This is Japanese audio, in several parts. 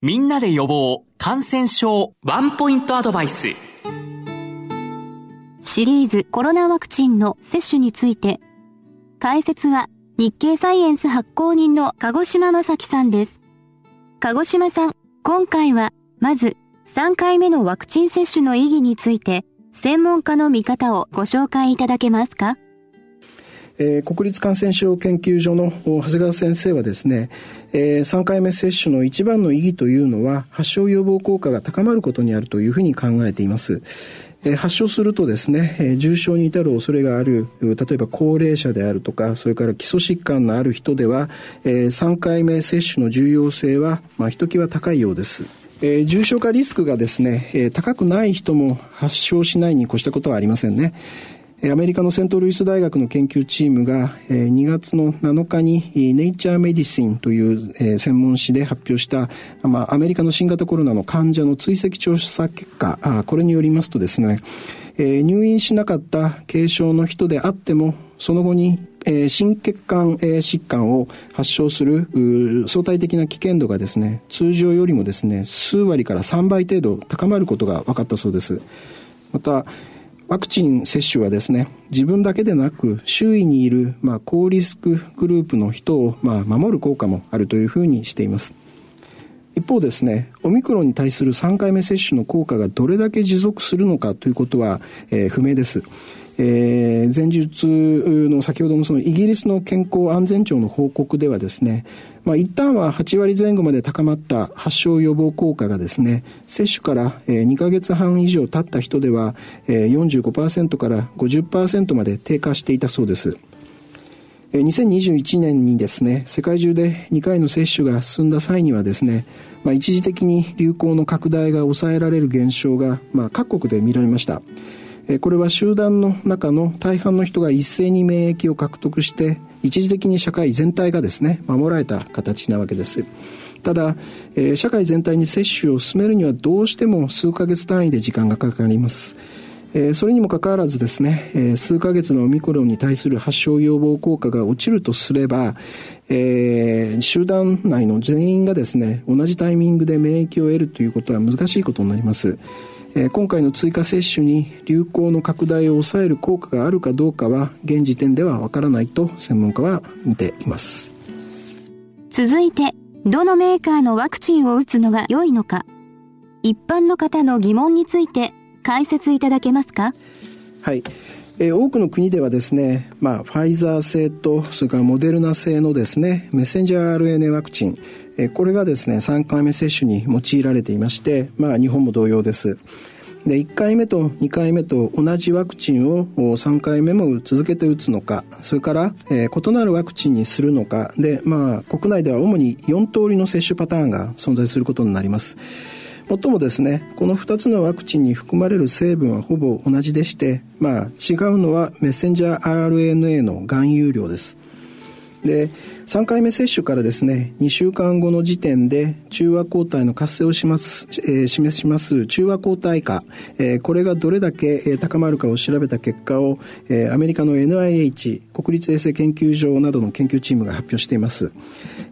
みんなで予防感染症ワンポイントアドバイス。シリーズコロナワクチンの接種について解説は日経サイエンス発行人の鹿児島正樹さんです。鹿児島さん今回はまず3回目のワクチン接種の意義について専門家の見方をご紹介いただけますか？えー、国立感染症研究所の長谷川先生はですね、えー、3回目接種の一番の意義というのは発症予防効果が高まることにあるというふうに考えています。えー、発症するとですね、えー、重症に至る恐れがある、例えば高齢者であるとか、それから基礎疾患のある人では、えー、3回目接種の重要性は、まあ、ひときわ高いようです。えー、重症化リスクがですね、えー、高くない人も発症しないに越したことはありませんね。アメリカのセントルイス大学の研究チームが2月の7日にネイチャーメディシンという専門誌で発表した、アメリカの新型コロナの患者の追跡調査結果これによりますとですね入院しなかった軽症の人であってもその後に心血管疾患を発症する相対的な危険度がですね通常よりもですね数割から3倍程度高まることが分かったそうです。またワクチン接種はですね、自分だけでなく周囲にいる、まあ、高リスクグループの人を、まあ、守る効果もあるというふうにしています。一方ですね、オミクロンに対する3回目接種の効果がどれだけ持続するのかということは、えー、不明です。えー、前述の先ほどのそのイギリスの健康安全庁の報告ではですね、まあ、一旦は8割前後まで高まった発症予防効果がですね、接種から2ヶ月半以上経った人では45%から50%まで低下していたそうです。2021年にですね、世界中で2回の接種が進んだ際にはですね、まあ、一時的に流行の拡大が抑えられる現象が、まあ、各国で見られました。これは集団の中の大半の人が一斉に免疫を獲得して一時的に社会全体がですね守られた形なわけですただ、え社会全体に接種を進めるにはどうしても数ヶ月単位で時間がかかりますえそれにもかかわらずですね、え数ヶ月のオミクロンに対する発症予防効果が落ちるとすれば、えー、集団内の全員がですね、同じタイミングで免疫を得るということは難しいことになります。え今回の追加接種に流行の拡大を抑える効果があるかどうかは現時点ではわからないと専門家は見ています。続いてどのメーカーのワクチンを打つのが良いのか。一般の方の疑問について解説いただけますか？はいえ多くの国ではですね、まあ、ファイザー製と、それからモデルナ製のですね、メッセンジャー RNA ワクチン、えこれがですね、3回目接種に用いられていまして、まあ、日本も同様です。で1回目と2回目と同じワクチンを3回目も続けて打つのかそれから、えー、異なるワクチンにするのかで、まあ、国内では主に4通りの接種パターンが存在することになります。もっともですねこの2つのワクチンに含まれる成分はほぼ同じでして、まあ、違うのはメッセンジャー RNA の含有量です。で3回目接種からですね2週間後の時点で中和抗体の活性をします、えー、示します中和抗体価、えー、これがどれだけ、高まるかを調べた結果を、えー、アメリカの NIH 国立衛生研究所などの研究チームが発表しています、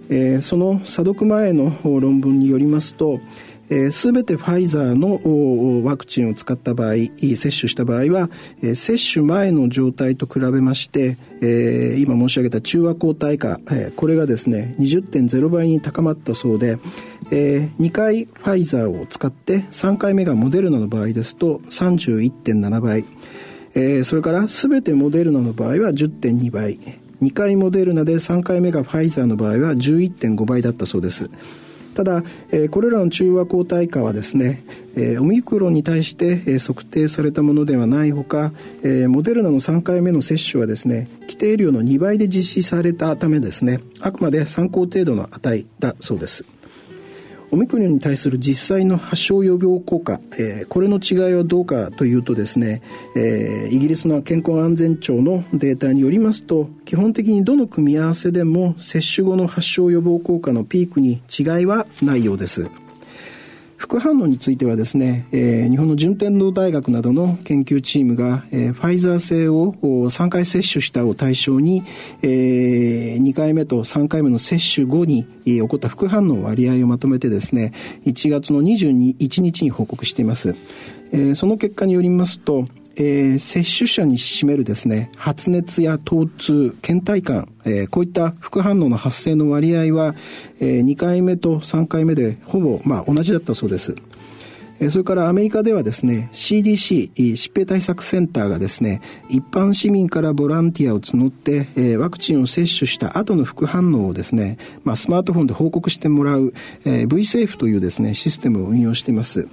えー、その査読前の論文によりますとす、べ、てファイザーのワクチンを使った場合、接種した場合は、接種前の状態と比べまして、今申し上げた中和抗体価、これがですね、20.0倍に高まったそうで、えー、2回ファイザーを使って3回目がモデルナの場合ですと31.7倍、えー、それから全てモデルナの場合は10.2倍2回モデルナで3回目がファイザーの場合は11.5倍だったそうです。ただ、えー、これらの中和抗体価はですね、えー、オミクロンに対して、えー、測定されたものではないほか、えー、モデルナの3回目の接種はですね規定量の2倍で実施されたためですね。あくまで参考程度の値だそうです。オミクロンに対する実際の発症予防効果、えー、これの違いはどうかというとですね、えー、イギリスの健康安全庁のデータによりますと基本的にどの組み合わせでも接種後の発症予防効果のピークに違いはないようです。副反応についてはですね、えー、日本の順天堂大学などの研究チームが、えー、ファイザー製を3回接種したを対象に、えー、2回目と3回目の接種後に、えー、起こった副反応割合をまとめてですね、1月の21日に報告しています。えー、その結果によりますと、えー、接種者に占めるですね、発熱や疼痛、倦怠感、えー、こういった副反応の発生の割合は、えー、2回目と3回目でほぼ、まあ、同じだったそうです。それからアメリカではですね、CDC、疾病対策センターがですね、一般市民からボランティアを募って、ワクチンを接種した後の副反応をですね、まあ、スマートフォンで報告してもらう、V セーフというですね、システムを運用しています。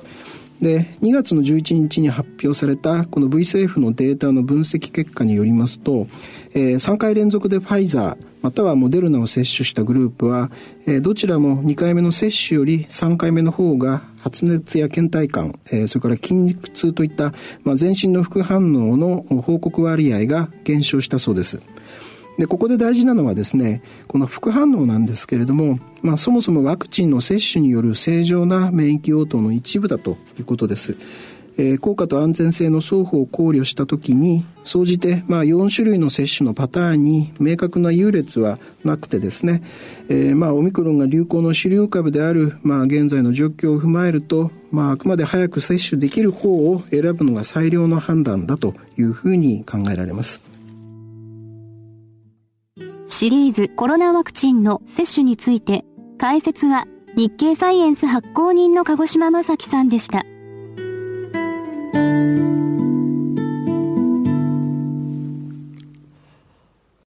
で2月の11日に発表されたこの VCF のデータの分析結果によりますと、えー、3回連続でファイザーまたはモデルナを接種したグループは、えー、どちらも2回目の接種より3回目の方が発熱や倦怠感、えー、それから筋肉痛といった、まあ、全身の副反応の報告割合が減少したそうです。でここで大事なのはですねこの副反応なんですけれども、まあ、そもそもワクチンの接種による正常な免疫応答の一部だということです。えー、効果と安全性の双方を考慮した時に総じて、まあ、4種類の接種のパターンに明確な優劣はなくてですね、えー、まあオミクロンが流行の主流株である、まあ、現在の状況を踏まえると、まあ、あくまで早く接種できる方を選ぶのが最良の判断だというふうに考えられます。シリーズコロナワクチンの接種について、解説は日経サイエンス発行人の鹿児島正樹さんでした。